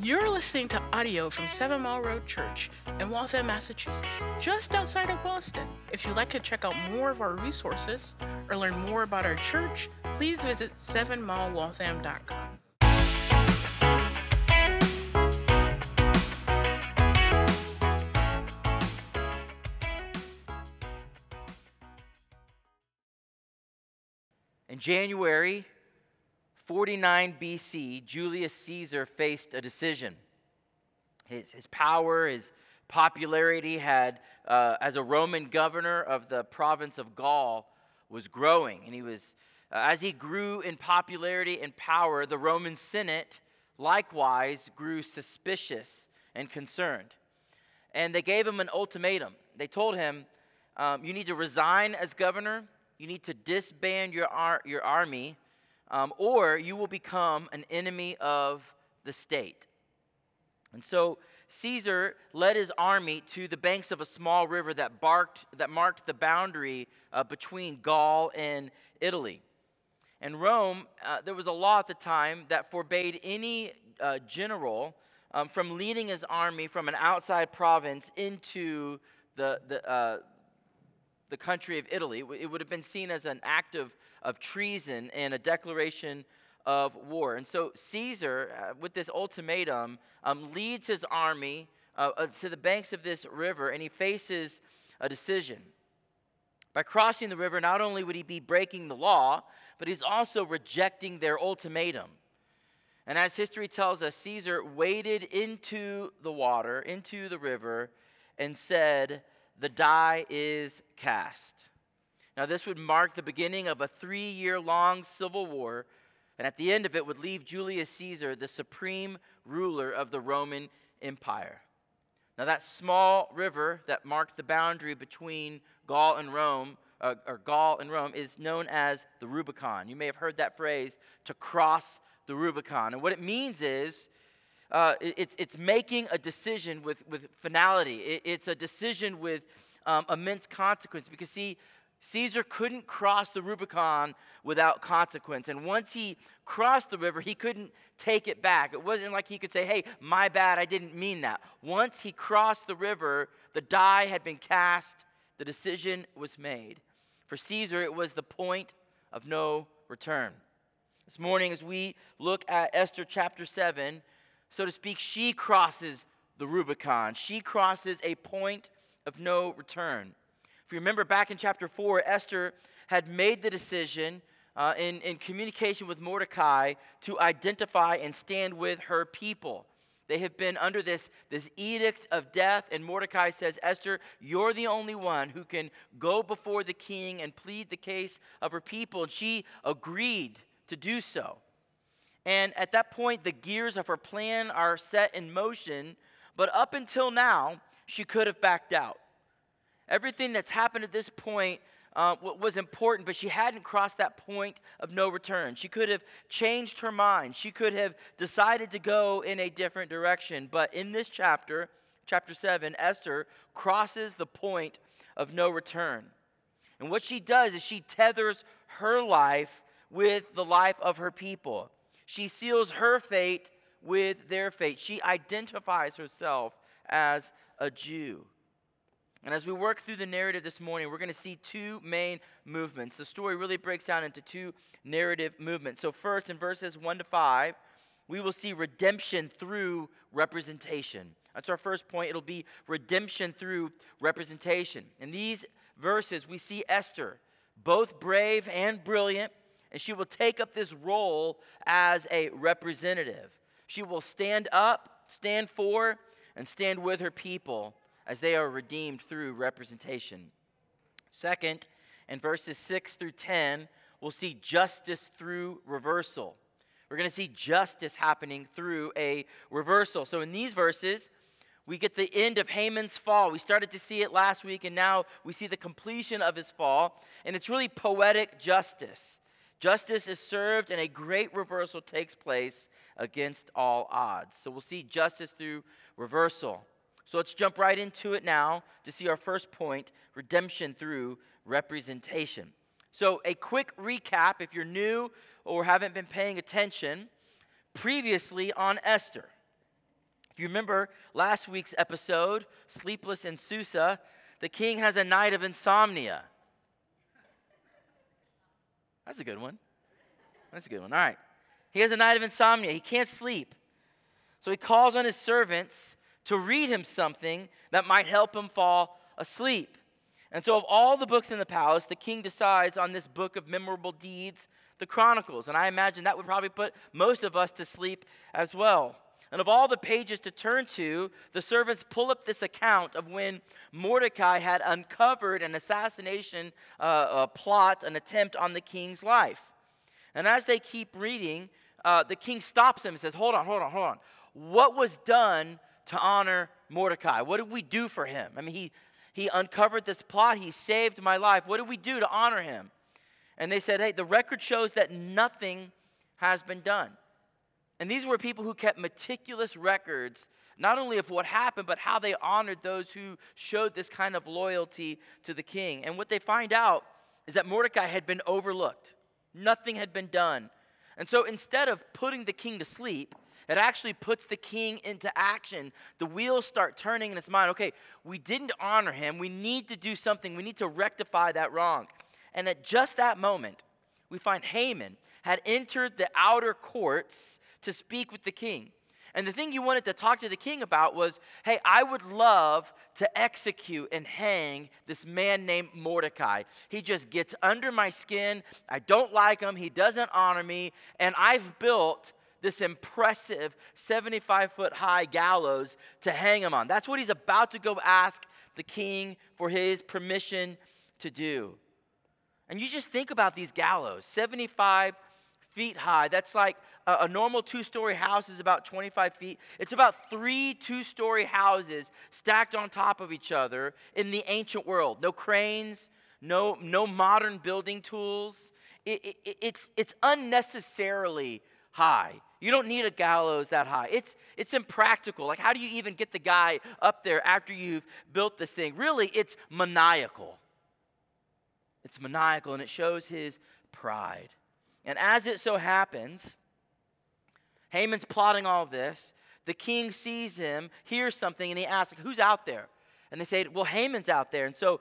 You're listening to audio from Seven Mile Road Church in Waltham, Massachusetts, just outside of Boston. If you'd like to check out more of our resources or learn more about our church, please visit sevenmilewaltham.com. In January 49 BC, Julius Caesar faced a decision. His, his power, his popularity had, uh, as a Roman governor of the province of Gaul, was growing. And he was, uh, as he grew in popularity and power, the Roman Senate likewise grew suspicious and concerned. And they gave him an ultimatum. They told him, um, You need to resign as governor you need to disband your, ar- your army, um, or you will become an enemy of the state. And so Caesar led his army to the banks of a small river that, barked, that marked the boundary uh, between Gaul and Italy. And Rome, uh, there was a law at the time that forbade any uh, general um, from leading his army from an outside province into the, the, uh, the country of Italy. It would have been seen as an act of, of treason and a declaration of war. And so Caesar, uh, with this ultimatum, um, leads his army uh, uh, to the banks of this river and he faces a decision. By crossing the river, not only would he be breaking the law, but he's also rejecting their ultimatum. And as history tells us, Caesar waded into the water, into the river, and said, the die is cast. Now, this would mark the beginning of a three year long civil war, and at the end of it would leave Julius Caesar the supreme ruler of the Roman Empire. Now, that small river that marked the boundary between Gaul and Rome, uh, or Gaul and Rome, is known as the Rubicon. You may have heard that phrase, to cross the Rubicon. And what it means is uh, it's, it's making a decision with, with finality. It, it's a decision with um, immense consequence because, see, Caesar couldn't cross the Rubicon without consequence. And once he crossed the river, he couldn't take it back. It wasn't like he could say, hey, my bad, I didn't mean that. Once he crossed the river, the die had been cast, the decision was made. For Caesar, it was the point of no return. This morning, as we look at Esther chapter 7, so to speak, she crosses the Rubicon. She crosses a point of no return. If you remember back in chapter 4, Esther had made the decision uh, in, in communication with Mordecai to identify and stand with her people. They have been under this, this edict of death, and Mordecai says, Esther, you're the only one who can go before the king and plead the case of her people. And she agreed to do so. And at that point, the gears of her plan are set in motion. But up until now, she could have backed out. Everything that's happened at this point uh, was important, but she hadn't crossed that point of no return. She could have changed her mind. She could have decided to go in a different direction. But in this chapter, chapter 7, Esther crosses the point of no return. And what she does is she tethers her life with the life of her people. She seals her fate with their fate. She identifies herself as a Jew. And as we work through the narrative this morning, we're going to see two main movements. The story really breaks down into two narrative movements. So, first, in verses 1 to 5, we will see redemption through representation. That's our first point. It'll be redemption through representation. In these verses, we see Esther, both brave and brilliant, and she will take up this role as a representative. She will stand up, stand for, and stand with her people as they are redeemed through representation. Second, in verses 6 through 10, we'll see justice through reversal. We're going to see justice happening through a reversal. So in these verses, we get the end of Haman's fall. We started to see it last week, and now we see the completion of his fall. And it's really poetic justice. Justice is served, and a great reversal takes place against all odds. So we'll see justice through reversal. So let's jump right into it now to see our first point redemption through representation. So, a quick recap if you're new or haven't been paying attention. Previously on Esther, If you remember last week's episode, Sleepless in Susa, the king has a night of insomnia. That's a good one. That's a good one. All right. He has a night of insomnia. He can't sleep. So he calls on his servants to read him something that might help him fall asleep. And so, of all the books in the palace, the king decides on this book of memorable deeds, the Chronicles. And I imagine that would probably put most of us to sleep as well. And of all the pages to turn to, the servants pull up this account of when Mordecai had uncovered an assassination uh, plot, an attempt on the king's life. And as they keep reading, uh, the king stops him and says, Hold on, hold on, hold on. What was done to honor Mordecai? What did we do for him? I mean, he, he uncovered this plot, he saved my life. What did we do to honor him? And they said, Hey, the record shows that nothing has been done. And these were people who kept meticulous records, not only of what happened, but how they honored those who showed this kind of loyalty to the king. And what they find out is that Mordecai had been overlooked, nothing had been done. And so instead of putting the king to sleep, it actually puts the king into action. The wheels start turning in his mind. Okay, we didn't honor him. We need to do something. We need to rectify that wrong. And at just that moment, we find Haman had entered the outer courts to speak with the king. And the thing he wanted to talk to the king about was hey, I would love to execute and hang this man named Mordecai. He just gets under my skin. I don't like him. He doesn't honor me. And I've built this impressive 75 foot high gallows to hang him on. That's what he's about to go ask the king for his permission to do. And you just think about these gallows 75 feet high. That's like a, a normal two story house is about 25 feet. It's about three two story houses stacked on top of each other in the ancient world. No cranes, no, no modern building tools. It, it, it's, it's unnecessarily high. You don't need a gallows that high. It's, it's impractical. Like, how do you even get the guy up there after you've built this thing? Really, it's maniacal. It's maniacal and it shows his pride. And as it so happens, Haman's plotting all this. The king sees him, hears something, and he asks, like, Who's out there? And they say, Well, Haman's out there. And so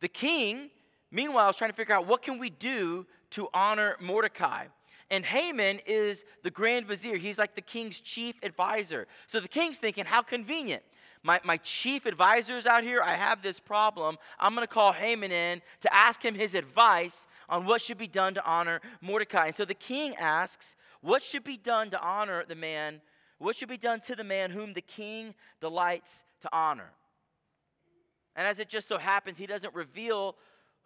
the king, meanwhile, is trying to figure out what can we do to honor Mordecai. And Haman is the grand vizier. He's like the king's chief advisor. So the king's thinking, how convenient. My, my chief advisor's out here. I have this problem. I'm going to call Haman in to ask him his advice on what should be done to honor Mordecai. And so the king asks, What should be done to honor the man? What should be done to the man whom the king delights to honor? And as it just so happens, he doesn't reveal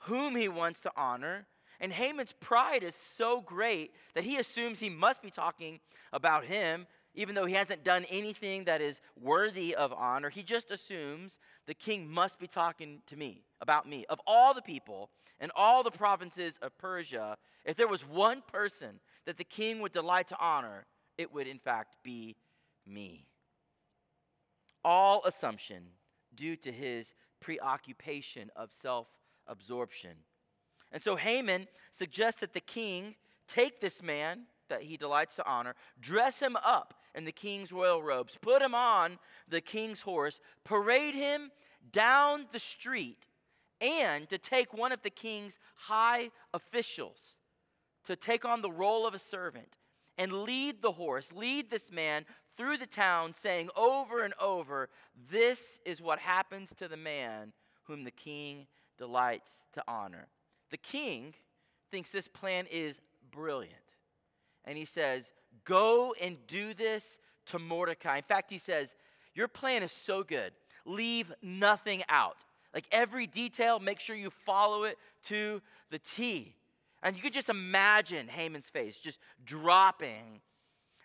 whom he wants to honor. And Haman's pride is so great that he assumes he must be talking about him, even though he hasn't done anything that is worthy of honor. He just assumes the king must be talking to me, about me. Of all the people in all the provinces of Persia, if there was one person that the king would delight to honor, it would in fact be me. All assumption due to his preoccupation of self absorption. And so Haman suggests that the king take this man that he delights to honor, dress him up in the king's royal robes, put him on the king's horse, parade him down the street, and to take one of the king's high officials to take on the role of a servant and lead the horse, lead this man through the town, saying over and over, This is what happens to the man whom the king delights to honor. The king thinks this plan is brilliant. And he says, Go and do this to Mordecai. In fact, he says, Your plan is so good. Leave nothing out. Like every detail, make sure you follow it to the T. And you could just imagine Haman's face just dropping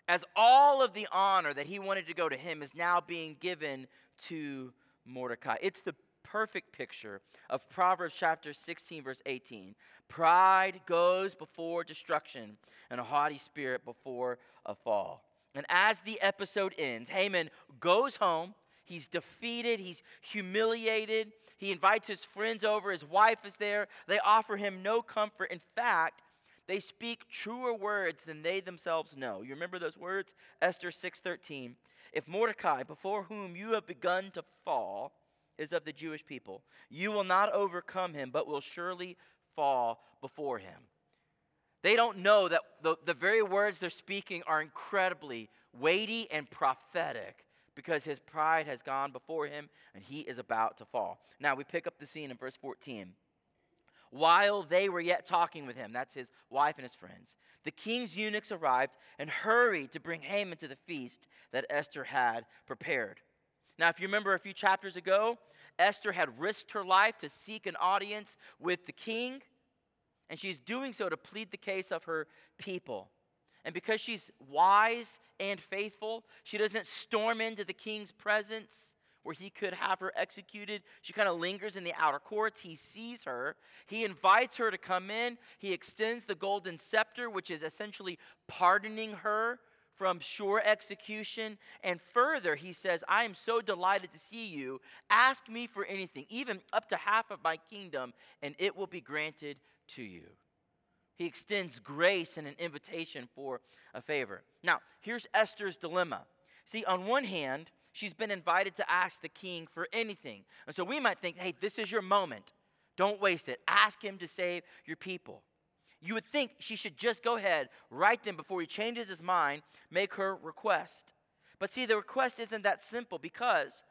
as all of the honor that he wanted to go to him is now being given to Mordecai. It's the perfect picture of Proverbs chapter 16, verse 18. Pride goes before destruction, and a haughty spirit before a fall. And as the episode ends, Haman goes home. He's defeated, he's humiliated. He invites his friends over, his wife is there. They offer him no comfort. In fact, They speak truer words than they themselves know. You remember those words? Esther 6:13. If Mordecai, before whom you have begun to fall, is of the Jewish people, you will not overcome him, but will surely fall before him. They don't know that the, the very words they're speaking are incredibly weighty and prophetic because his pride has gone before him and he is about to fall. Now we pick up the scene in verse 14 while they were yet talking with him. That's his wife and his friends. The king's eunuchs arrived and hurried to bring Haman to the feast that Esther had prepared. Now, if you remember a few chapters ago, Esther had risked her life to seek an audience with the king, and she's doing so to plead the case of her people. And because she's wise and faithful, she doesn't storm into the king's presence where he could have her executed. She kind of lingers in the outer courts. He sees her. He invites her to come in. He extends the golden scepter, which is essentially pardoning her from sure execution. And further, he says, I am so delighted to see you. Ask me for anything, even up to half of my kingdom, and it will be granted to you. He extends grace and an invitation for a favor. Now, here's Esther's dilemma. See, on one hand, she's been invited to ask the king for anything. And so we might think, hey, this is your moment. Don't waste it. Ask him to save your people. You would think she should just go ahead, right then, before he changes his mind, make her request. But see, the request isn't that simple because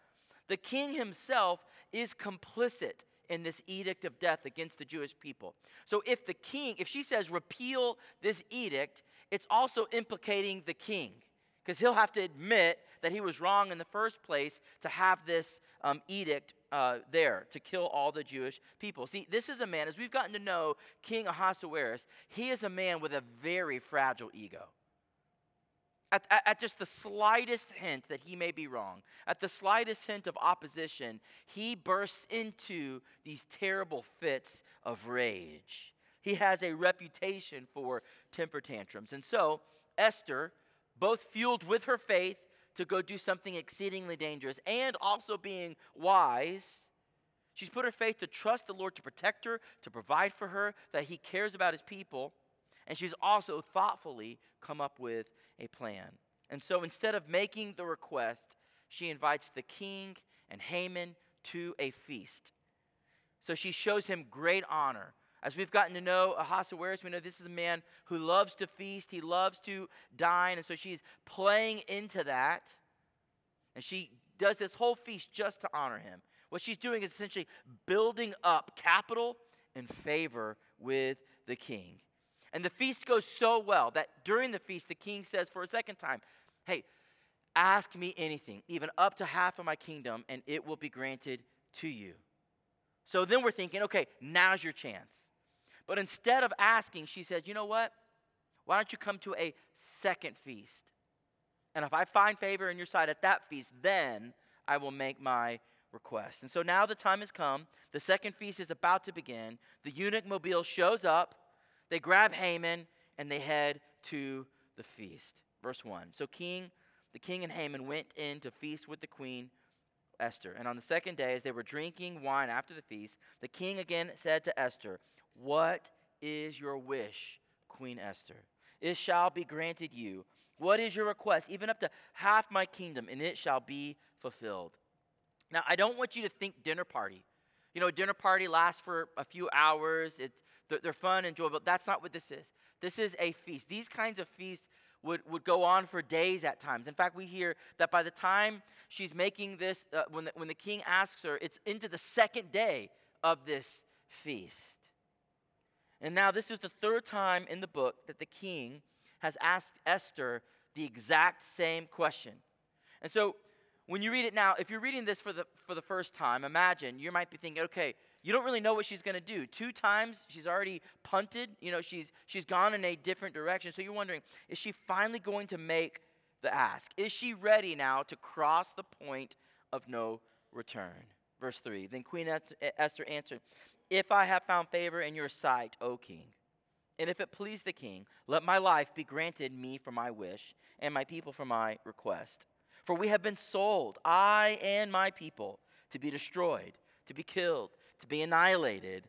the king himself is complicit in this edict of death against the Jewish people. So if the king, if she says repeal this edict, it's also implicating the king because he'll have to admit that he was wrong in the first place to have this um, edict uh, there to kill all the Jewish people. See, this is a man, as we've gotten to know King Ahasuerus, he is a man with a very fragile ego. At, at, at, just the slightest hint that he may be wrong, at the slightest hint of opposition, he bursts into these terrible fits of rage. He has a reputation for temper tantrums. And so, Esther, both fueled with her faith to go do something exceedingly dangerous and also being wise. She's put her faith to trust the Lord to protect her, to provide for her, that He cares about His people. And she's also thoughtfully come up with a plan. And so instead of making the request, she invites the king and Haman to a feast. So she shows him great honor as we've gotten to know Ahasuerus, we know this is a man who loves to feast, he loves to dine, and so she's playing into that. And she does this whole feast just to honor him. What she's doing is essentially building up capital and favor with the king. And the feast goes so well that during the feast, the king says for a second time, Hey, ask me anything, even up to half of my kingdom, and it will be granted to you. So then we're thinking, okay, now's your chance. But instead of asking, she says, You know what? Why don't you come to a second feast? And if I find favor in your sight at that feast, then I will make my request. And so now the time has come. The second feast is about to begin. The eunuch mobile shows up. They grab Haman and they head to the feast. Verse 1. So King, the king and Haman went in to feast with the queen Esther. And on the second day, as they were drinking wine after the feast, the king again said to Esther, what is your wish, Queen Esther? It shall be granted you. What is your request? Even up to half my kingdom, and it shall be fulfilled. Now, I don't want you to think dinner party. You know, dinner party lasts for a few hours. It's, they're fun, and enjoyable. That's not what this is. This is a feast. These kinds of feasts would, would go on for days at times. In fact, we hear that by the time she's making this, uh, when, the, when the king asks her, it's into the second day of this feast. And now, this is the third time in the book that the king has asked Esther the exact same question. And so, when you read it now, if you're reading this for the, for the first time, imagine you might be thinking, okay, you don't really know what she's going to do. Two times she's already punted, you know, she's, she's gone in a different direction. So you're wondering, is she finally going to make the ask? Is she ready now to cross the point of no return? Verse 3 Then Queen Esther answered, if I have found favor in your sight, O king, and if it please the king, let my life be granted me for my wish, and my people for my request. For we have been sold, I and my people, to be destroyed, to be killed, to be annihilated.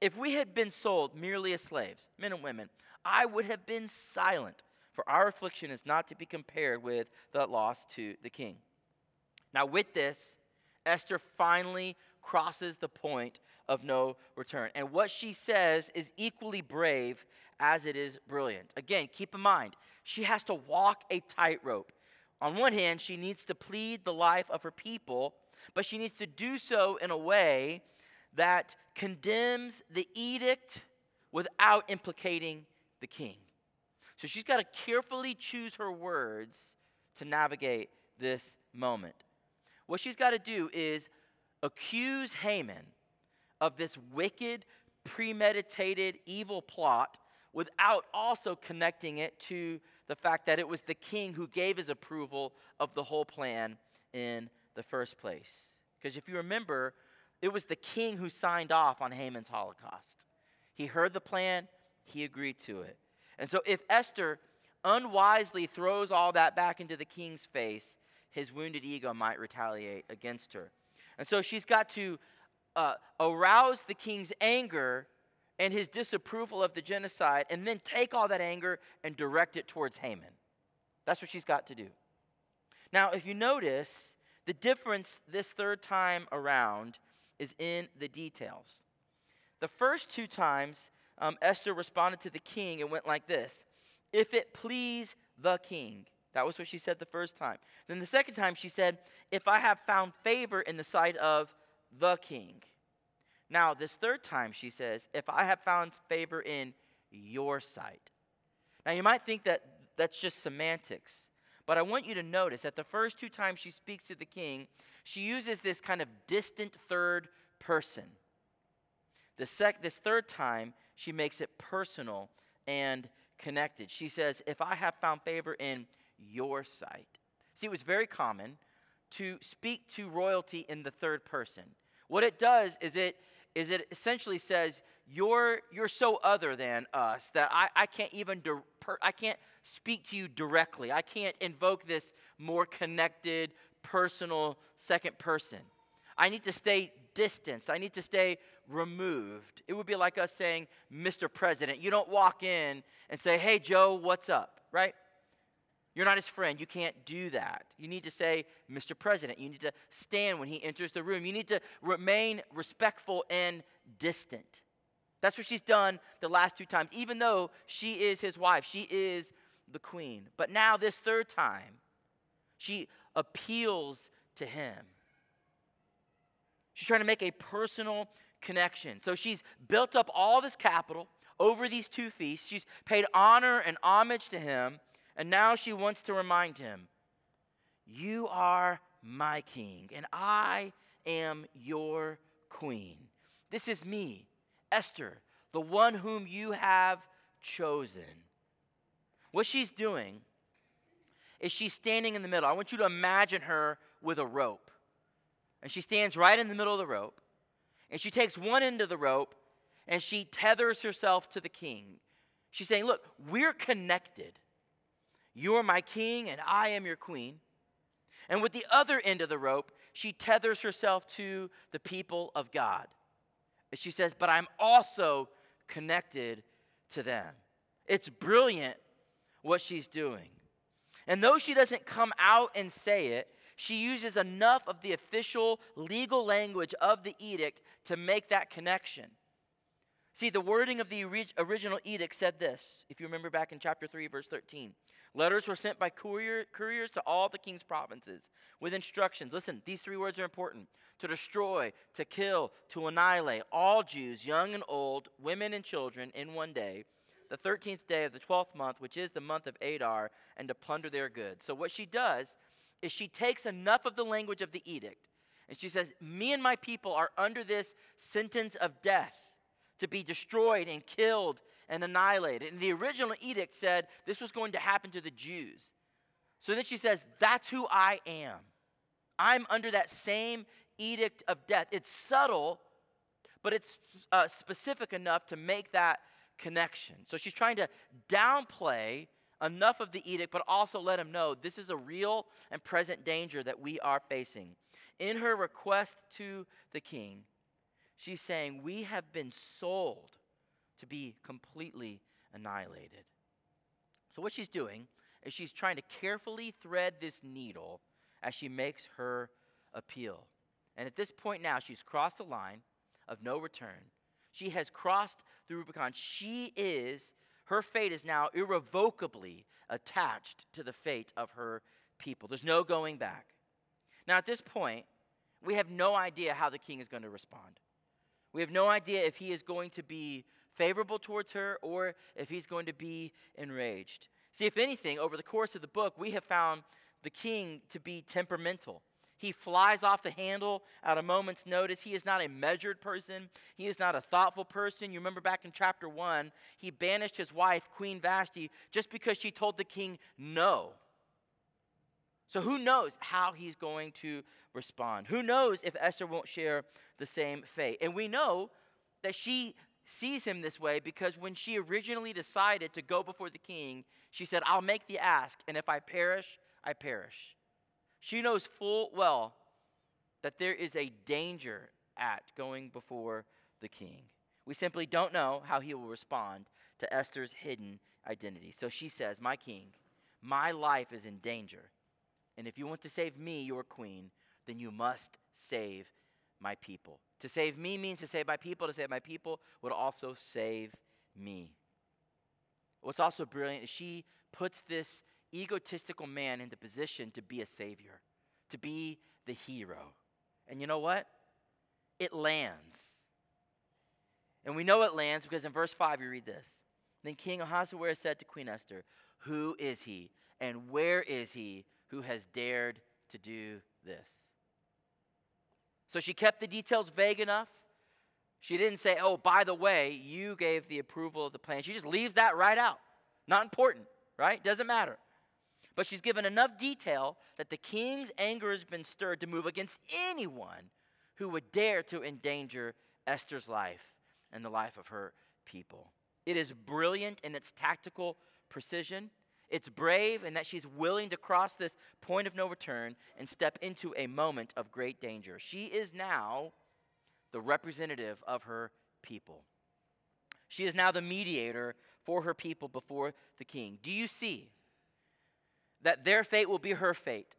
If we had been sold merely as slaves, men and women, I would have been silent, for our affliction is not to be compared with the loss to the king. Now, with this, Esther finally crosses the point of no return. And what she says is equally brave as it is brilliant. Again, keep in mind, she has to walk a tightrope. On one hand, she needs to plead the life of her people, but she needs to do so in a way that condemns the edict without implicating the king. So she's got to carefully choose her words to navigate this moment. What she's got to do is accuse Haman of this wicked, premeditated, evil plot without also connecting it to the fact that it was the king who gave his approval of the whole plan in the first place. Because if you remember, it was the king who signed off on Haman's Holocaust. He heard the plan, he agreed to it. And so if Esther unwisely throws all that back into the king's face, his wounded ego might retaliate against her. And so she's got to uh, arouse the king's anger and his disapproval of the genocide, and then take all that anger and direct it towards Haman. That's what she's got to do. Now, if you notice, the difference this third time around is in the details. The first two times, um, Esther responded to the king and went like this If it please the king. That was what she said the first time. Then the second time, she said, If I have found favor in the sight of the king. Now, this third time, she says, If I have found favor in your sight. Now, you might think that that's just semantics, but I want you to notice that the first two times she speaks to the king, she uses this kind of distant third person. The sec- this third time, she makes it personal and connected. She says, If I have found favor in your sight. See, it was very common to speak to royalty in the third person. What it does is it is it essentially says you're you're so other than us that I, I can't even di- per, I can't speak to you directly. I can't invoke this more connected, personal second person. I need to stay distanced. I need to stay removed. It would be like us saying, Mr. President. You don't walk in and say, Hey, Joe, what's up, right? You're not his friend. You can't do that. You need to say, Mr. President. You need to stand when he enters the room. You need to remain respectful and distant. That's what she's done the last two times, even though she is his wife. She is the queen. But now, this third time, she appeals to him. She's trying to make a personal connection. So she's built up all this capital over these two feasts. She's paid honor and homage to him. And now she wants to remind him, You are my king, and I am your queen. This is me, Esther, the one whom you have chosen. What she's doing is she's standing in the middle. I want you to imagine her with a rope. And she stands right in the middle of the rope. And she takes one end of the rope and she tethers herself to the king. She's saying, Look, we're connected. You are my king, and I am your queen. And with the other end of the rope, she tethers herself to the people of God. She says, But I'm also connected to them. It's brilliant what she's doing. And though she doesn't come out and say it, she uses enough of the official legal language of the edict to make that connection. See, the wording of the original edict said this, if you remember back in chapter 3, verse 13. Letters were sent by courier, couriers to all the king's provinces with instructions. Listen, these three words are important to destroy, to kill, to annihilate all Jews, young and old, women and children, in one day, the 13th day of the 12th month, which is the month of Adar, and to plunder their goods. So, what she does is she takes enough of the language of the edict and she says, Me and my people are under this sentence of death to be destroyed and killed and annihilated. And the original edict said this was going to happen to the Jews. So then she says, That's who I am. I'm under that same edict of death. It's subtle, but it's uh, specific enough to make that connection. So she's trying to downplay enough of the edict, but also let him know this is a real and present danger that we are facing. In her request to the king, she's saying, We have been sold to be completely annihilated. So, what she's doing is she's trying to carefully thread this needle as she makes her appeal. And at this point now, she's crossed the line of no return. She has crossed the Rubicon. She is, her fate is now irrevocably attached to the fate of her people. There's no going back. Now, at this point, we have no idea how the king is going to respond. We have no idea if he is going to be favorable towards her or if he's going to be enraged. See, if anything, over the course of the book, we have found the king to be temperamental. He flies off the handle at a moment's notice. He is not a measured person. He is not a thoughtful person. You remember back in chapter 1, he banished his wife, Queen Vashti, just because she told the king no. So who knows how he's going to respond? Who knows if Esther won't share the same fate? And we know that she sees him this way because when she originally decided to go before the king, she said, I'll make the ask, and if I perish, I perish. She knows full well that there is a danger at going before the king. We simply don't know how he will respond to Esther's hidden identity. So she says, My king, my life is in danger. And if you want to save me, your queen, then you must save my people. To save me means to save my people. To save my people would also save me. What's also brilliant is she puts this egotistical man into position to be a savior, to be the hero. And you know what? It lands. And we know it lands because in verse 5 you read this. Then King Ahasuerus said to Queen Esther, Who is he and where is he who has dared to do this? So she kept the details vague enough. She didn't say, Oh, by the way, you gave the approval of the plan. She just leaves that right out. Not important, right? Doesn't matter. But she's given enough detail that the king's anger has been stirred to move against anyone who would dare to endanger Esther's life and the life of her people. It is brilliant in its tactical precision. It's brave in that she's willing to cross this point of no return and step into a moment of great danger. She is now the representative of her people. She is now the mediator for her people before the king. Do you see that their fate will be her fate?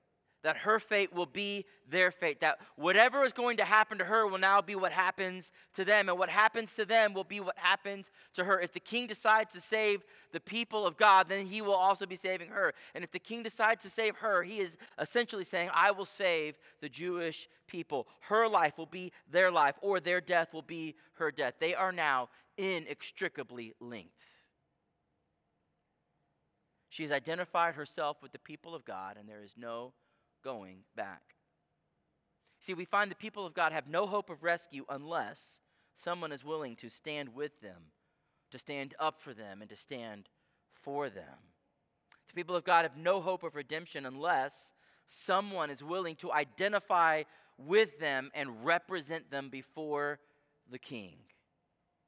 That her fate will be their fate, that whatever is going to happen to her will now be what happens to them, and what happens to them will be what happens to her. If the king decides to save the people of God, then he will also be saving her. And if the king decides to save her, he is essentially saying, I will save the Jewish people. Her life will be their life, or their death will be her death. They are now inextricably linked. She has identified herself with the people of God, and there is no going back. See, we find the people of God have no hope of rescue unless someone is willing to stand with them, to stand up for them, and to stand for them. The people of God have no hope of redemption unless someone is willing to identify with them and represent them before the king.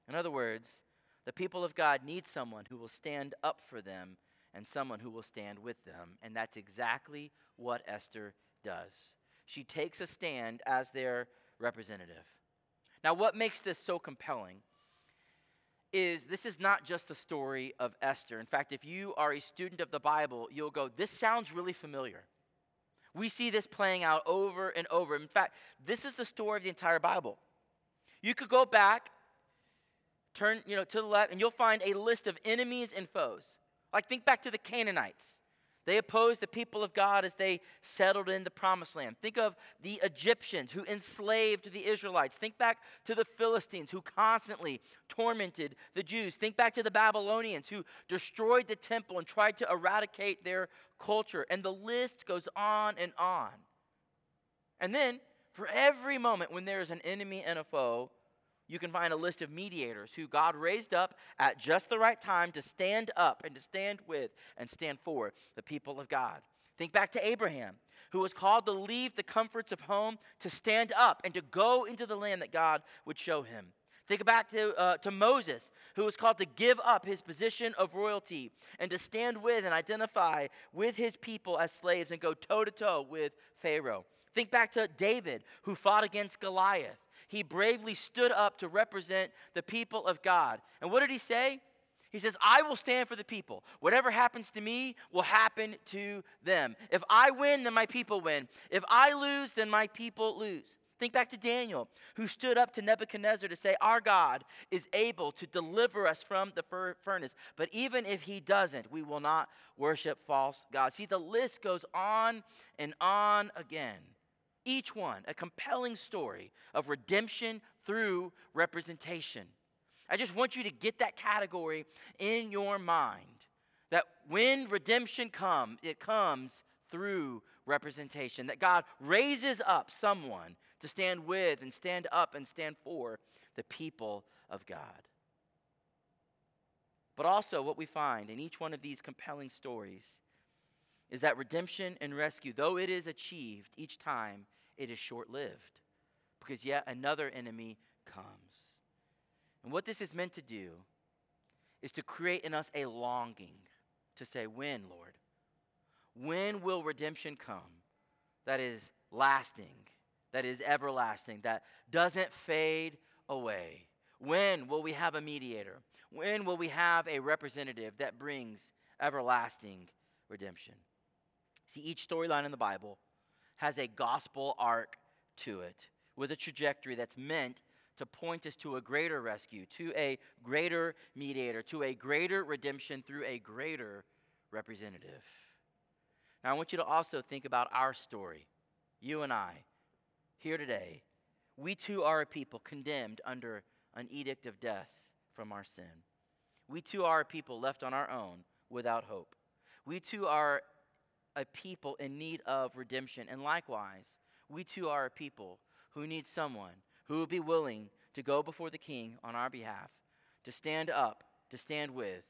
In other words, the people of God need someone who will stand up for them and someone who will stand with them. And that's exactly what Esther does. She takes a stand as their representative. Now, what makes this so compelling is this is not just the story of Esther. In fact, if you are a student of the Bible, you'll go, This sounds really familiar. We see this playing out over and over. In fact, this is the story of the entire Bible. You could go back, turn you know, to the left, and you'll find a list of enemies and foes. Like, think back to the Canaanites. They opposed the people of God as they settled in the promised land. Think of the Egyptians who enslaved the Israelites. Think back to the Philistines who constantly tormented the Jews. Think back to the Babylonians who destroyed the temple and tried to eradicate their culture. And the list goes on and on. And then, for every moment when there is an enemy and a foe, you can find a list of mediators who God raised up at just the right time to stand up and to stand with and stand for the people of God. Think back to Abraham, who was called to leave the comforts of home to stand up and to go into the land that God would show him. Think back to, uh, to Moses, who was called to give up his position of royalty and to stand with and identify with his people as slaves and go toe to toe with Pharaoh. Think back to David, who fought against Goliath he bravely stood up to represent the people of God. And what did he say? He says, I will stand for the people. Whatever happens to me will happen to them. If I win, then my people win. If I lose, then my people lose. Think back to Daniel, who stood up to Nebuchadnezzar to say, Our God is able to deliver us from the furnace. But even if he doesn't, we will not worship false gods. See, the list goes on and on again. Each one a compelling story of redemption through representation. I just want you to get that category in your mind that when redemption comes, it comes through representation. That God raises up someone to stand with and stand up and stand for the people of God. But also, what we find in each one of these compelling stories is that redemption and rescue, though it is achieved each time, it is short lived because yet another enemy comes. And what this is meant to do is to create in us a longing to say, When, Lord? When will redemption come that is lasting, that is everlasting, that doesn't fade away? When will we have a mediator? When will we have a representative that brings everlasting redemption? See, each storyline in the Bible has a gospel arc to it with a trajectory that's meant to point us to a greater rescue, to a greater mediator, to a greater redemption through a greater representative. Now, I want you to also think about our story. You and I, here today, we too are a people condemned under an edict of death from our sin. We too are a people left on our own without hope. We too are a people in need of redemption. And likewise, we too are a people who need someone who will be willing to go before the king on our behalf, to stand up, to stand with,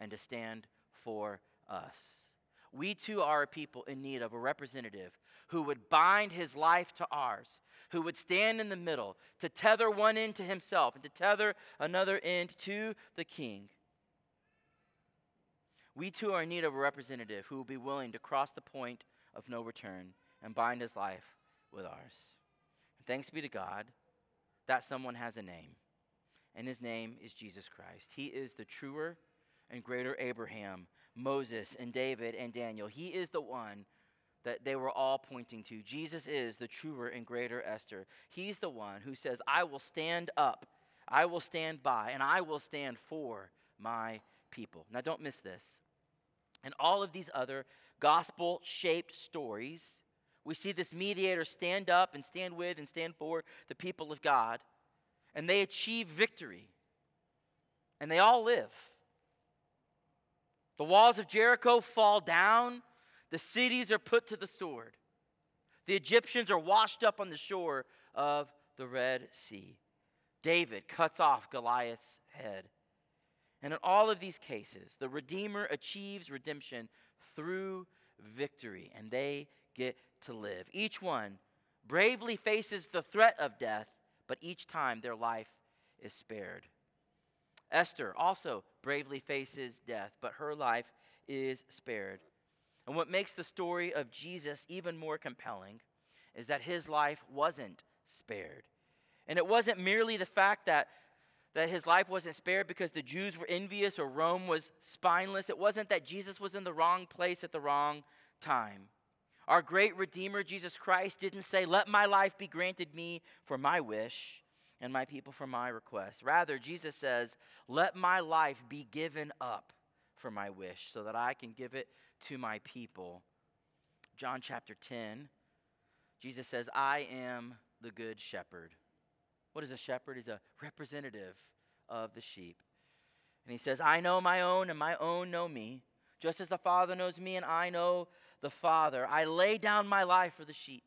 and to stand for us. We too are a people in need of a representative who would bind his life to ours, who would stand in the middle to tether one end to himself and to tether another end to the king. We too are in need of a representative who will be willing to cross the point of no return and bind his life with ours. And thanks be to God that someone has a name, and his name is Jesus Christ. He is the truer and greater Abraham, Moses, and David, and Daniel. He is the one that they were all pointing to. Jesus is the truer and greater Esther. He's the one who says, I will stand up, I will stand by, and I will stand for my people. Now, don't miss this. And all of these other gospel shaped stories, we see this mediator stand up and stand with and stand for the people of God, and they achieve victory. And they all live. The walls of Jericho fall down, the cities are put to the sword. The Egyptians are washed up on the shore of the Red Sea. David cuts off Goliath's head. And in all of these cases, the Redeemer achieves redemption through victory, and they get to live. Each one bravely faces the threat of death, but each time their life is spared. Esther also bravely faces death, but her life is spared. And what makes the story of Jesus even more compelling is that his life wasn't spared. And it wasn't merely the fact that, that his life wasn't spared because the Jews were envious or Rome was spineless. It wasn't that Jesus was in the wrong place at the wrong time. Our great Redeemer, Jesus Christ, didn't say, Let my life be granted me for my wish and my people for my request. Rather, Jesus says, Let my life be given up for my wish so that I can give it to my people. John chapter 10, Jesus says, I am the good shepherd. What is a shepherd? He's a representative of the sheep. And he says, I know my own, and my own know me, just as the Father knows me, and I know the Father. I lay down my life for the sheep.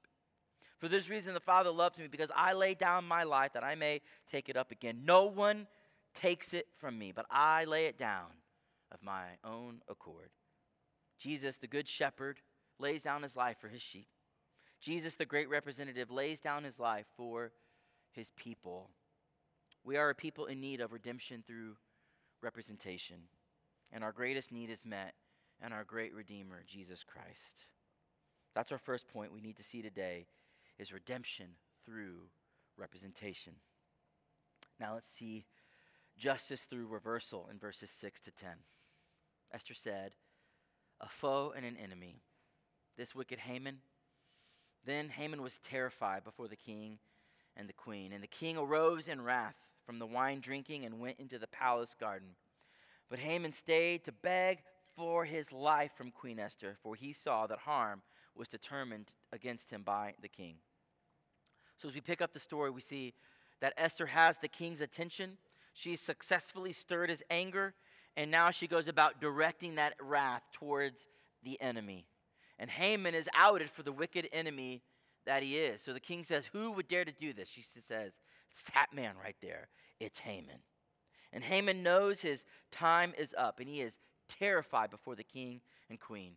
For this reason, the Father loves me, because I lay down my life that I may take it up again. No one takes it from me, but I lay it down of my own accord. Jesus, the Good Shepherd, lays down his life for his sheep. Jesus, the great representative, lays down his life for his people. We are a people in need of redemption through representation, and our greatest need is met in our great Redeemer, Jesus Christ. That's our first point we need to see today is redemption through representation. Now let's see justice through reversal in verses 6 to 10. Esther said, A foe and an enemy, this wicked Haman. Then Haman was terrified before the king and the queen. And the king arose in wrath from the wine drinking and went into the palace garden. But Haman stayed to beg for his life from Queen Esther, for he saw that harm was determined against him by the king. So, as we pick up the story, we see that Esther has the king's attention. She successfully stirred his anger, and now she goes about directing that wrath towards the enemy. And Haman is outed for the wicked enemy that he is. So the king says, Who would dare to do this? She says, It's that man right there. It's Haman. And Haman knows his time is up, and he is terrified before the king and queen.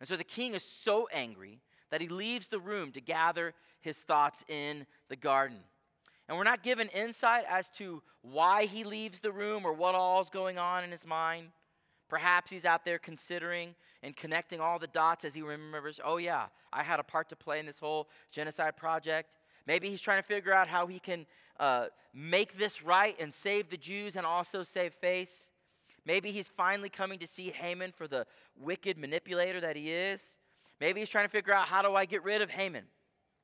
And so the king is so angry that he leaves the room to gather his thoughts in the garden. And we're not given insight as to why he leaves the room or what all is going on in his mind. Perhaps he's out there considering and connecting all the dots as he remembers, oh, yeah, I had a part to play in this whole genocide project. Maybe he's trying to figure out how he can uh, make this right and save the Jews and also save face. Maybe he's finally coming to see Haman for the wicked manipulator that he is. Maybe he's trying to figure out how do I get rid of Haman.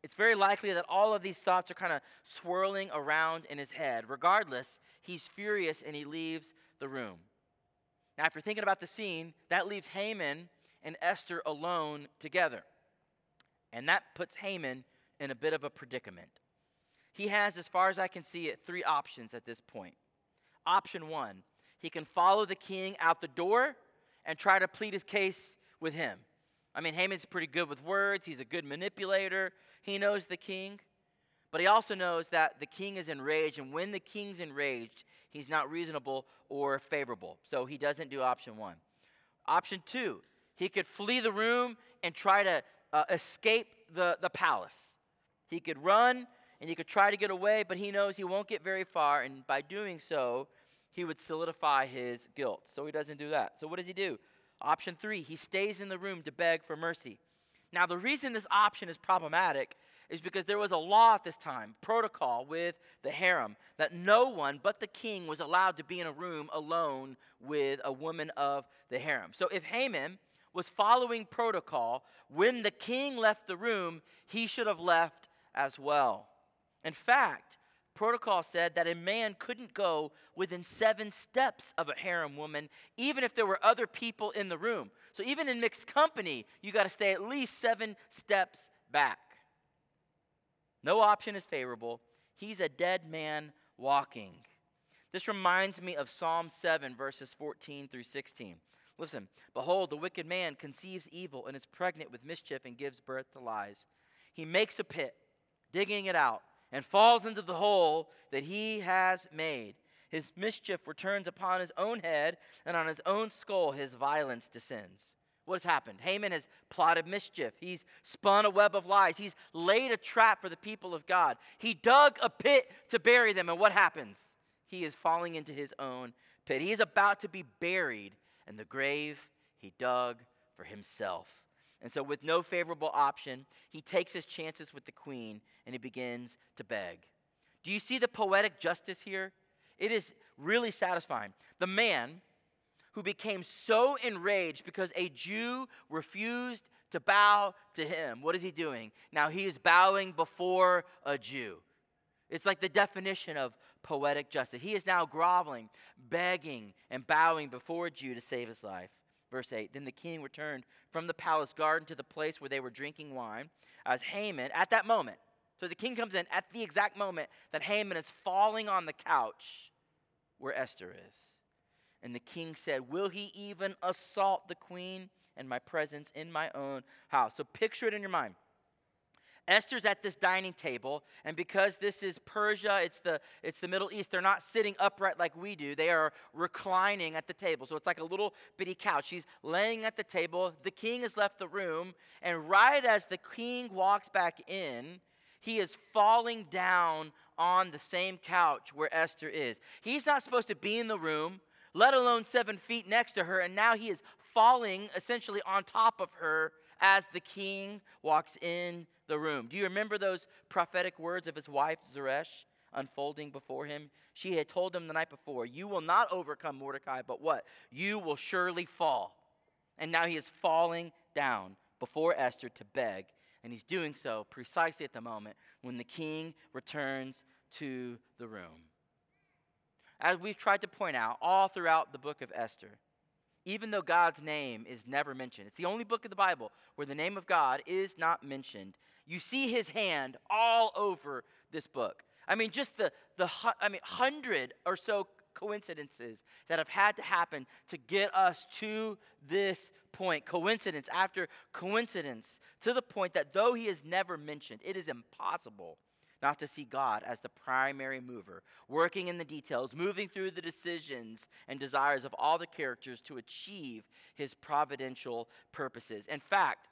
It's very likely that all of these thoughts are kind of swirling around in his head. Regardless, he's furious and he leaves the room. Now, after thinking about the scene, that leaves Haman and Esther alone together. And that puts Haman in a bit of a predicament. He has, as far as I can see it, three options at this point. Option one, he can follow the king out the door and try to plead his case with him. I mean, Haman's pretty good with words, he's a good manipulator, he knows the king. But he also knows that the king is enraged, and when the king's enraged, he's not reasonable or favorable. So he doesn't do option one. Option two, he could flee the room and try to uh, escape the, the palace. He could run and he could try to get away, but he knows he won't get very far, and by doing so, he would solidify his guilt. So he doesn't do that. So what does he do? Option three, he stays in the room to beg for mercy. Now, the reason this option is problematic is because there was a law at this time, protocol with the harem, that no one but the king was allowed to be in a room alone with a woman of the harem. So if Haman was following protocol, when the king left the room, he should have left as well. In fact, protocol said that a man couldn't go within seven steps of a harem woman, even if there were other people in the room. So even in mixed company, you got to stay at least seven steps back. No option is favorable. He's a dead man walking. This reminds me of Psalm 7, verses 14 through 16. Listen, behold, the wicked man conceives evil and is pregnant with mischief and gives birth to lies. He makes a pit, digging it out, and falls into the hole that he has made. His mischief returns upon his own head, and on his own skull his violence descends. What has happened? Haman has plotted mischief. He's spun a web of lies. He's laid a trap for the people of God. He dug a pit to bury them. And what happens? He is falling into his own pit. He is about to be buried in the grave he dug for himself. And so, with no favorable option, he takes his chances with the queen and he begins to beg. Do you see the poetic justice here? It is really satisfying. The man who became so enraged because a Jew refused to bow to him. What is he doing? Now he is bowing before a Jew. It's like the definition of poetic justice. He is now groveling, begging, and bowing before a Jew to save his life. Verse 8 Then the king returned from the palace garden to the place where they were drinking wine, as Haman, at that moment, so the king comes in at the exact moment that Haman is falling on the couch where Esther is. And the king said, Will he even assault the queen and my presence in my own house? So picture it in your mind. Esther's at this dining table, and because this is Persia, it's the, it's the Middle East, they're not sitting upright like we do. They are reclining at the table. So it's like a little bitty couch. She's laying at the table. The king has left the room, and right as the king walks back in, he is falling down on the same couch where Esther is. He's not supposed to be in the room let alone seven feet next to her, and now he is falling essentially on top of her as the king walks in the room. Do you remember those prophetic words of his wife, Zeresh? unfolding before him. She had told him the night before, You will not overcome Mordecai, but what? You will surely fall. And now he is falling down before Esther to beg. And he's doing so precisely at the moment when the king returns to the room. As we've tried to point out all throughout the book of Esther, even though God's name is never mentioned. It's the only book of the Bible where the name of God is not mentioned. You see his hand all over this book. I mean, just the, the I mean, hundred or so coincidences that have had to happen to get us to this point. Coincidence after coincidence, to the point that though he is never mentioned, it is impossible not to see God as the primary mover, working in the details, moving through the decisions and desires of all the characters to achieve his providential purposes. In fact,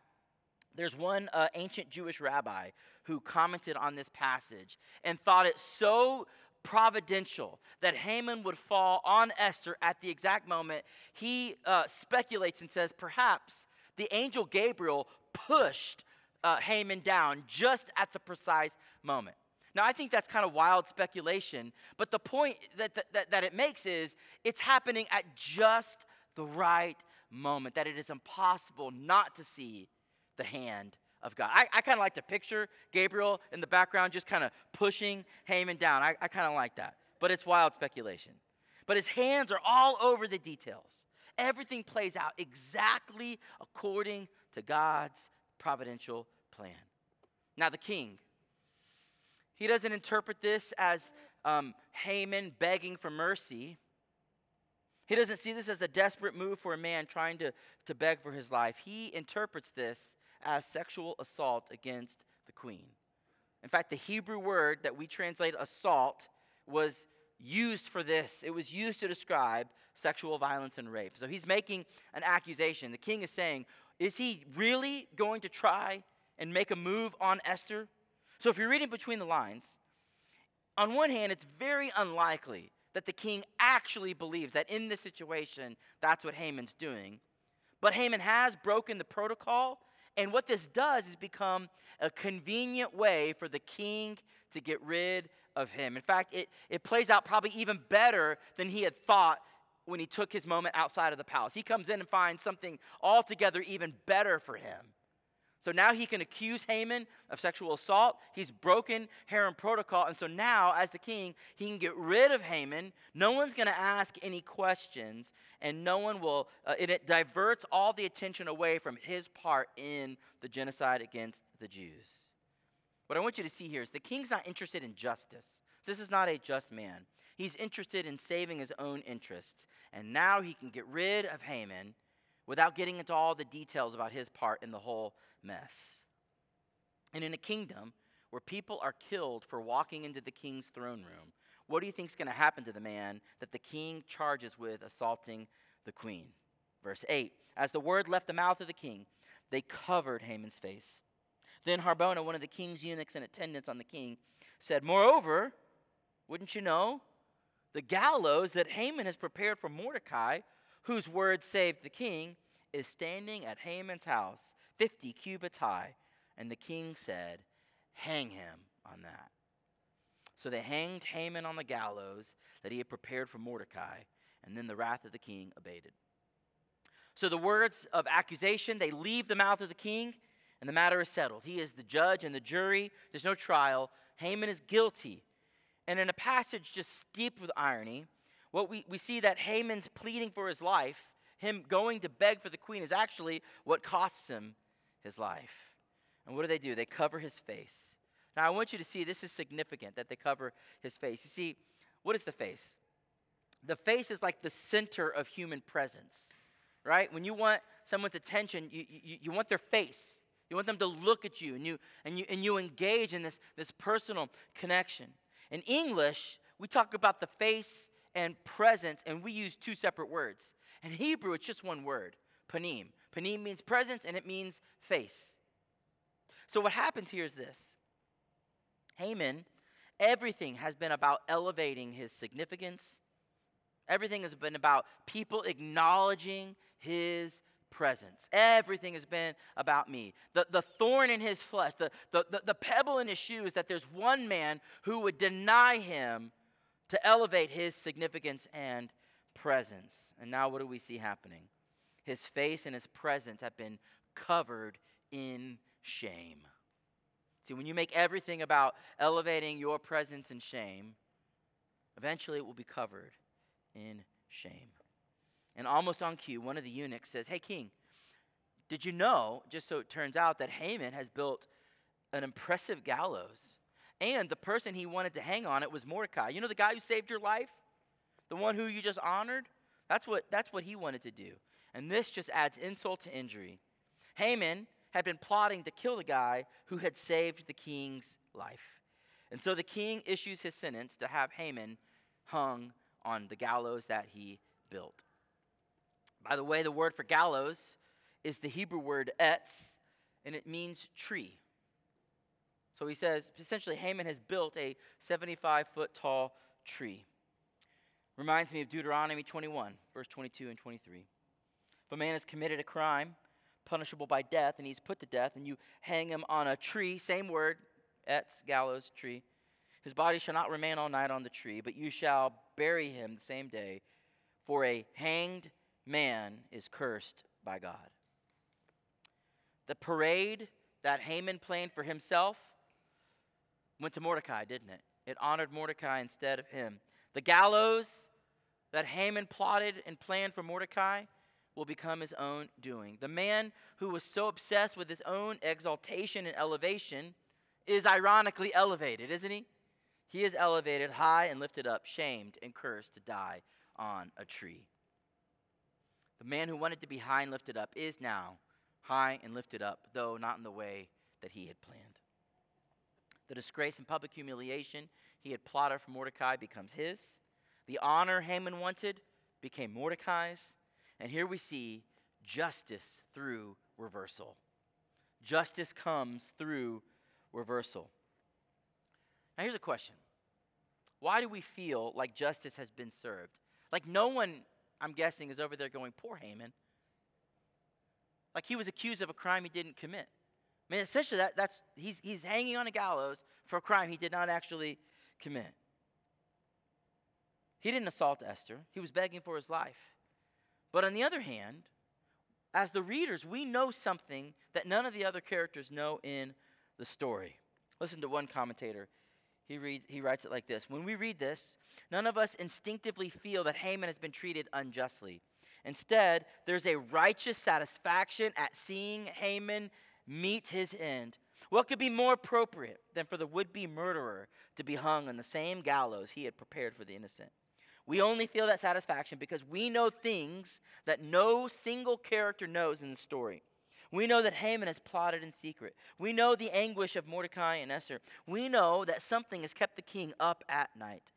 there's one uh, ancient Jewish rabbi who commented on this passage and thought it so providential that Haman would fall on Esther at the exact moment. He uh, speculates and says perhaps the angel Gabriel pushed uh, Haman down just at the precise moment. Now, I think that's kind of wild speculation, but the point that, that, that it makes is it's happening at just the right moment, that it is impossible not to see the hand of God. I, I kind of like to picture Gabriel in the background just kind of pushing Haman down. I, I kind of like that, but it's wild speculation. But his hands are all over the details. Everything plays out exactly according to God's providential plan. Now, the king, he doesn't interpret this as um, Haman begging for mercy. He doesn't see this as a desperate move for a man trying to, to beg for his life. He interprets this as sexual assault against the queen. In fact, the Hebrew word that we translate assault was used for this. It was used to describe sexual violence and rape. So he's making an accusation. The king is saying, Is he really going to try and make a move on Esther? So if you're reading between the lines, on one hand, it's very unlikely that the king actually believes that in this situation, that's what Haman's doing. But Haman has broken the protocol, and what this does is become a convenient way for the king to get rid of him. In fact, it, it plays out probably even better than he had thought when he took his moment outside of the palace. He comes in and finds something altogether even better for him. So now he can accuse Haman of sexual assault. He's broken harem protocol. And so now, as the king, he can get rid of Haman. No one's going to ask any questions, and no one will, uh, and it diverts all the attention away from his part in the genocide against the Jews. What I want you to see here is the king's not interested in justice. This is not a just man. He's interested in saving his own interests. And now he can get rid of Haman without getting into all the details about his part in the whole mess. And in a kingdom where people are killed for walking into the king's throne room, what do you think is going to happen to the man that the king charges with assaulting the queen? Verse 8 As the word left the mouth of the king, they covered Haman's face. Then Harbona, one of the king's eunuchs in attendance on the king, said, Moreover, wouldn't you know, the gallows that Haman has prepared for Mordecai whose word saved the king, is standing at Haman's house, 50 cubits high. And the king said, Hang him on that. So they hanged Haman on the gallows that he had prepared for Mordecai, and then the wrath of the king abated. So the words of accusation, they leave the mouth of the king, and the matter is settled. He is the judge and the jury. There's no trial. Haman is guilty. And in a passage just steeped with irony, what we, we see that Haman's pleading for his life, him going to beg for the queen, is actually what costs him his life. And what do they do? They cover his face. Now, I want you to see this is significant that they cover his face. You see, what is the face? The face is like the center of human presence, right? When you want someone's attention, you, you, you want their face. You want them to look at you and you, and you, and you engage in this, this personal connection. In English, we talk about the face and presence, and we use two separate words. In Hebrew, it's just one word, panim. Panim means presence and it means face. So what happens here is this Haman, everything has been about elevating his significance. Everything has been about people acknowledging his presence. Everything has been about me. The, the thorn in his flesh, the, the, the, the pebble in his shoes, that there's one man who would deny him to elevate his significance and presence. And now, what do we see happening? His face and his presence have been covered in shame. See, when you make everything about elevating your presence and shame, eventually it will be covered in shame. And almost on cue, one of the eunuchs says, Hey, king, did you know, just so it turns out, that Haman has built an impressive gallows? And the person he wanted to hang on it was Mordecai. You know the guy who saved your life? The one who you just honored? That's what, that's what he wanted to do. And this just adds insult to injury. Haman had been plotting to kill the guy who had saved the king's life. And so the king issues his sentence to have Haman hung on the gallows that he built. By the way, the word for gallows is the Hebrew word etz, and it means tree. So he says essentially, Haman has built a 75 foot tall tree. Reminds me of Deuteronomy 21, verse 22 and 23. If a man has committed a crime punishable by death and he's put to death, and you hang him on a tree, same word, etz, gallows, tree, his body shall not remain all night on the tree, but you shall bury him the same day, for a hanged man is cursed by God. The parade that Haman planned for himself went to Mordecai, didn't it? It honored Mordecai instead of him. The gallows that Haman plotted and planned for Mordecai will become his own doing. The man who was so obsessed with his own exaltation and elevation is ironically elevated, isn't he? He is elevated high and lifted up, shamed and cursed to die on a tree. The man who wanted to be high and lifted up is now high and lifted up, though not in the way that he had planned. The disgrace and public humiliation he had plotted for Mordecai becomes his. The honor Haman wanted became Mordecai's. And here we see justice through reversal. Justice comes through reversal. Now, here's a question Why do we feel like justice has been served? Like, no one I'm guessing, is over there going, Poor Haman. Like he was accused of a crime he didn't commit. I mean, essentially, that, that's, he's, he's hanging on a gallows for a crime he did not actually commit. He didn't assault Esther, he was begging for his life. But on the other hand, as the readers, we know something that none of the other characters know in the story. Listen to one commentator he, reads, he writes it like this When we read this, none of us instinctively feel that Haman has been treated unjustly. Instead, there's a righteous satisfaction at seeing Haman meet his end. What could be more appropriate than for the would be murderer to be hung on the same gallows he had prepared for the innocent? We only feel that satisfaction because we know things that no single character knows in the story. We know that Haman has plotted in secret. We know the anguish of Mordecai and Esther. We know that something has kept the king up at night.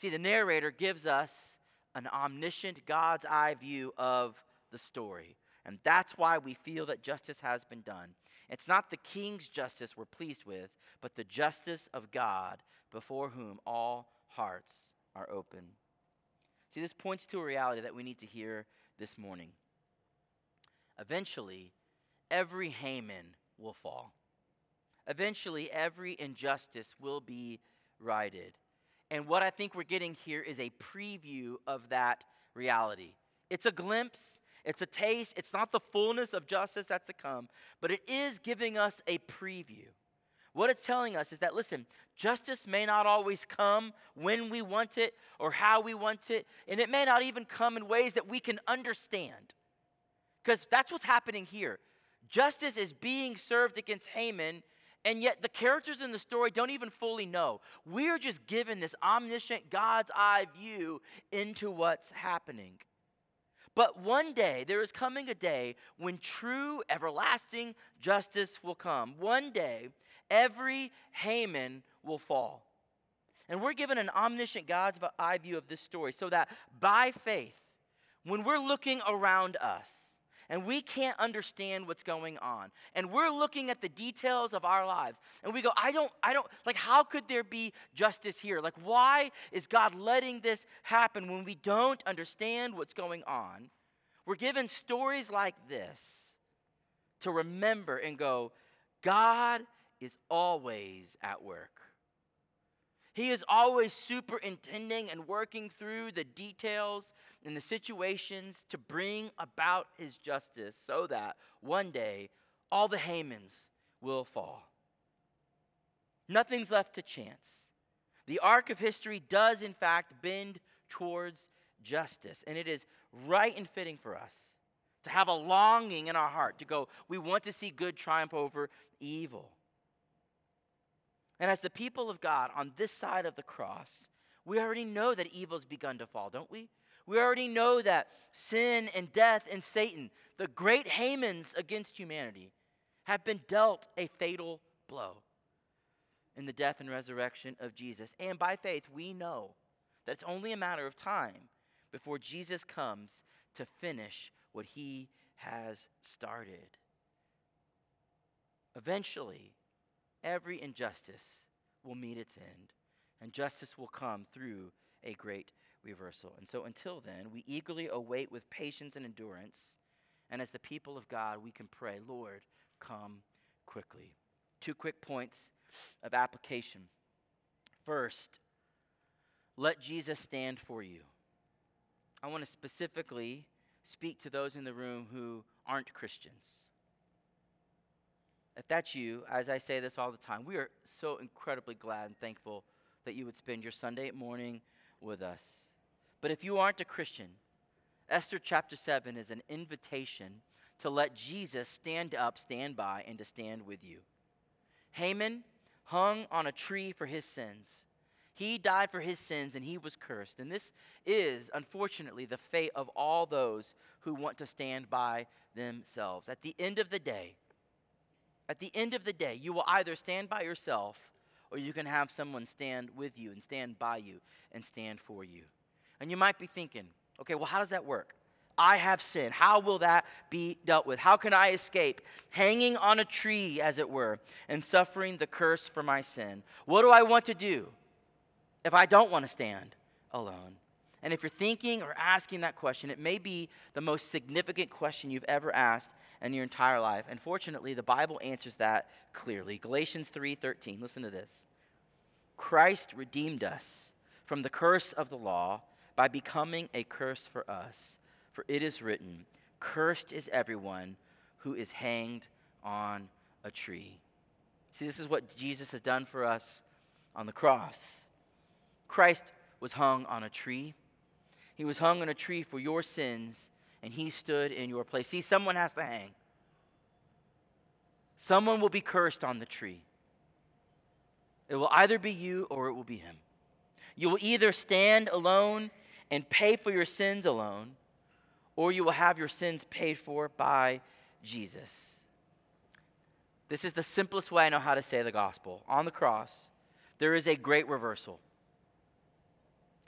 See, the narrator gives us an omniscient, God's eye view of the story. And that's why we feel that justice has been done. It's not the king's justice we're pleased with, but the justice of God before whom all hearts are open. See, this points to a reality that we need to hear this morning. Eventually, every Haman will fall. Eventually, every injustice will be righted. And what I think we're getting here is a preview of that reality. It's a glimpse, it's a taste, it's not the fullness of justice that's to come, but it is giving us a preview. What it's telling us is that, listen, justice may not always come when we want it or how we want it, and it may not even come in ways that we can understand. Because that's what's happening here. Justice is being served against Haman, and yet the characters in the story don't even fully know. We're just given this omniscient God's eye view into what's happening. But one day, there is coming a day when true, everlasting justice will come. One day, every Haman will fall. And we're given an omniscient God's eye view of this story so that by faith, when we're looking around us, and we can't understand what's going on. And we're looking at the details of our lives and we go, I don't, I don't, like, how could there be justice here? Like, why is God letting this happen when we don't understand what's going on? We're given stories like this to remember and go, God is always at work. He is always superintending and working through the details and the situations to bring about his justice so that one day all the Hamans will fall. Nothing's left to chance. The arc of history does, in fact, bend towards justice. And it is right and fitting for us to have a longing in our heart to go, we want to see good triumph over evil. And as the people of God on this side of the cross, we already know that evil's begun to fall, don't we? We already know that sin and death and Satan, the great Hamans against humanity, have been dealt a fatal blow in the death and resurrection of Jesus. And by faith, we know that it's only a matter of time before Jesus comes to finish what he has started. Eventually, every injustice will meet its end, and justice will come through a great reversal. And so, until then, we eagerly await with patience and endurance. And as the people of God, we can pray, Lord, come quickly. Two quick points of application. First, let Jesus stand for you. I want to specifically speak to those in the room who aren't Christians. If that's you, as I say this all the time, we are so incredibly glad and thankful that you would spend your Sunday morning with us. But if you aren't a Christian, Esther chapter 7 is an invitation to let Jesus stand up, stand by, and to stand with you. Haman hung on a tree for his sins. He died for his sins and he was cursed. And this is, unfortunately, the fate of all those who want to stand by themselves. At the end of the day, at the end of the day, you will either stand by yourself or you can have someone stand with you and stand by you and stand for you. And you might be thinking, okay, well, how does that work? I have sinned. How will that be dealt with? How can I escape hanging on a tree, as it were, and suffering the curse for my sin? What do I want to do? if I don't want to stand alone? And if you're thinking or asking that question, it may be the most significant question you've ever asked in your entire life. And fortunately, the Bible answers that clearly. Galatians 3:13. Listen to this. Christ redeemed us from the curse of the law by becoming a curse for us. For it is written, cursed is everyone who is hanged on a tree. See, this is what Jesus has done for us on the cross. Christ was hung on a tree. He was hung on a tree for your sins, and he stood in your place. See, someone has to hang. Someone will be cursed on the tree. It will either be you or it will be him. You will either stand alone and pay for your sins alone, or you will have your sins paid for by Jesus. This is the simplest way I know how to say the gospel. On the cross, there is a great reversal.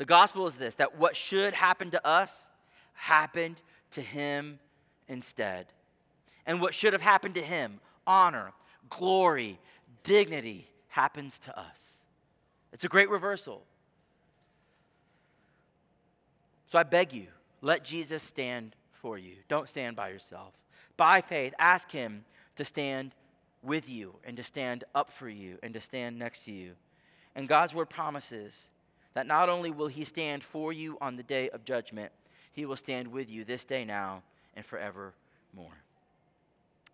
The gospel is this that what should happen to us happened to him instead. And what should have happened to him, honor, glory, dignity, happens to us. It's a great reversal. So I beg you, let Jesus stand for you. Don't stand by yourself. By faith, ask him to stand with you and to stand up for you and to stand next to you. And God's word promises that not only will he stand for you on the day of judgment, he will stand with you this day now and forevermore.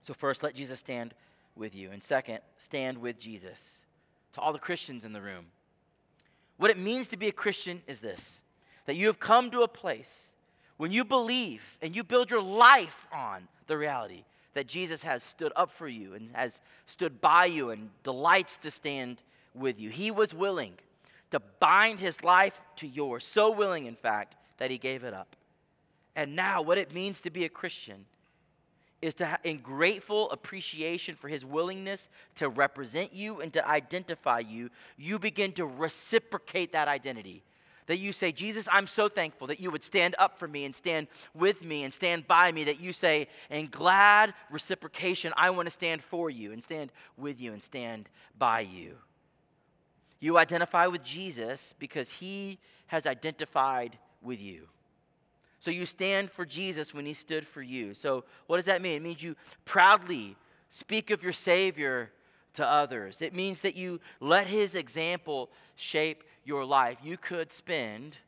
So, first, let Jesus stand with you. And second, stand with Jesus. To all the Christians in the room, what it means to be a Christian is this that you have come to a place when you believe and you build your life on the reality that Jesus has stood up for you and has stood by you and delights to stand with you. He was willing to bind his life to yours, so willing, in fact, that he gave it up. And now, what it means to be a Christian is to, ha- in grateful appreciation for his willingness to represent you and to identify you, you begin to reciprocate that identity. That you say, Jesus, I'm so thankful that you would stand up for me and stand with me and stand by me. That you say, in glad reciprocation, I want to stand for you and stand with you and stand by you. You identify with Jesus because he has identified with you. So you stand for Jesus when he stood for you. So what does that mean? It means you proudly speak of your Savior to others. It means that you let his example shape your life. You could spend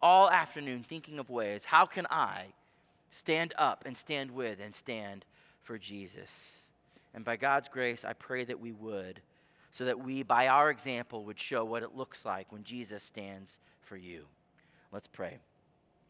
all afternoon thinking of ways how can I stand up and stand with and stand for Jesus? And by God's grace, I pray that we would, so that we, by our example, would show what it looks like when Jesus stands for you. Let's pray.